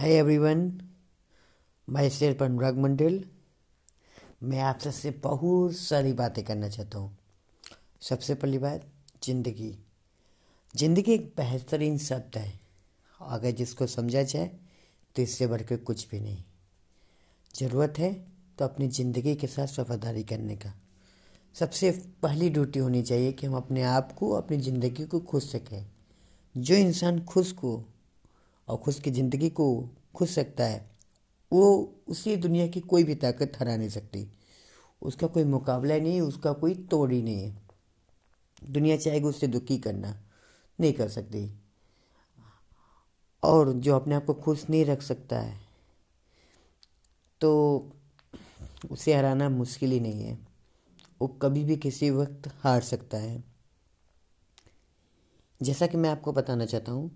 Hi everyone my self Anurag Mandal मैं आप सबसे बहुत सारी बातें करना चाहता हूँ। सबसे पहली बात, ज़िंदगी। ज़िंदगी एक बेहतरीन शब्द है। अगर जिसको समझा जाए तो इससे बढ़कर कुछ भी नहीं। ज़रूरत है तो अपनी ज़िंदगी के साथ वफादारी करने का। सबसे पहली ड्यूटी होनी चाहिए कि हम अपने आप को, अपनी ज़िंदगी को खुश सकें जो इंसान खुश को और खुश की ज़िंदगी को खुश सकता है, वो उसी दुनिया की कोई भी ताकत हरा नहीं सकती। उसका कोई मुकाबला नहीं है उसका कोई तोड़ ही नहीं है। दुनिया चाहेगी उससे दुखी करना, नहीं कर सकती। और जो अपने आप को खुश नहीं रख सकता है तो उसे हराना मुश्किल ही नहीं है। वो कभी भी किसी वक्त हार सकता है। जैसा कि मैं आपको बताना चाहता हूँ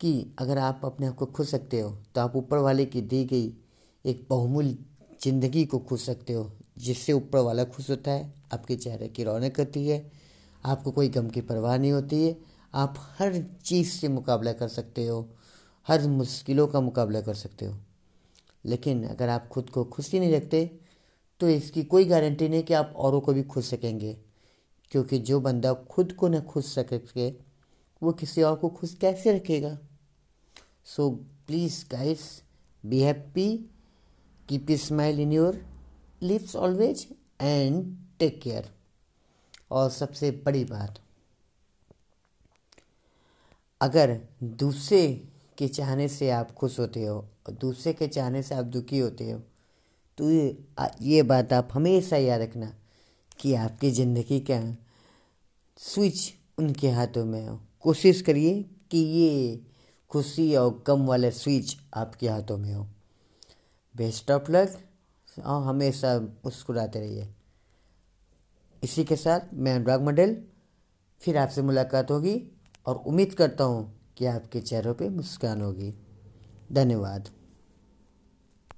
कि अगर आप अपने आप को खुश सकते हो तो आप ऊपर वाले की दी गई एक बहुमूल्य ज़िंदगी को खुश सकते हो, जिससे ऊपर वाला खुश होता है, आपके चेहरे की रौनक होती है, आपको कोई गम की परवाह नहीं होती है। आप हर चीज़ से मुकाबला कर सकते हो, हर मुश्किलों का मुकाबला कर सकते हो। लेकिन अगर आप खुद को खुश ही नहीं रखते तो इसकी कोई गारंटी नहीं कि आप औरों को भी खुश सकेंगे। क्योंकि जो बंदा खुद को न खुश सके, वो किसी और को खुश कैसे रखेगा? So please guys be happy keep smile in your lips always and take care और सबसे बड़ी बात, अगर दूसरे के चाहने से आप खुश होते हो और दूसरे के चाहने से आप दुखी होते हो तो ये ये बात आप हमेशा याद रखना कि आपकी ज़िंदगी का स्विच उनके हाथों में हो। कोशिश करिए कि ये खुशी और कम वाले स्विच आपके हाथों में हो। Best of luck. और हमेशा मुस्कुराते रहिए। इसी के साथ मैं अनुराग मंडल फिर आपसे मुलाकात होगी और उम्मीद करता हूँ कि आपके चेहरों पे मुस्कान होगी। धन्यवाद।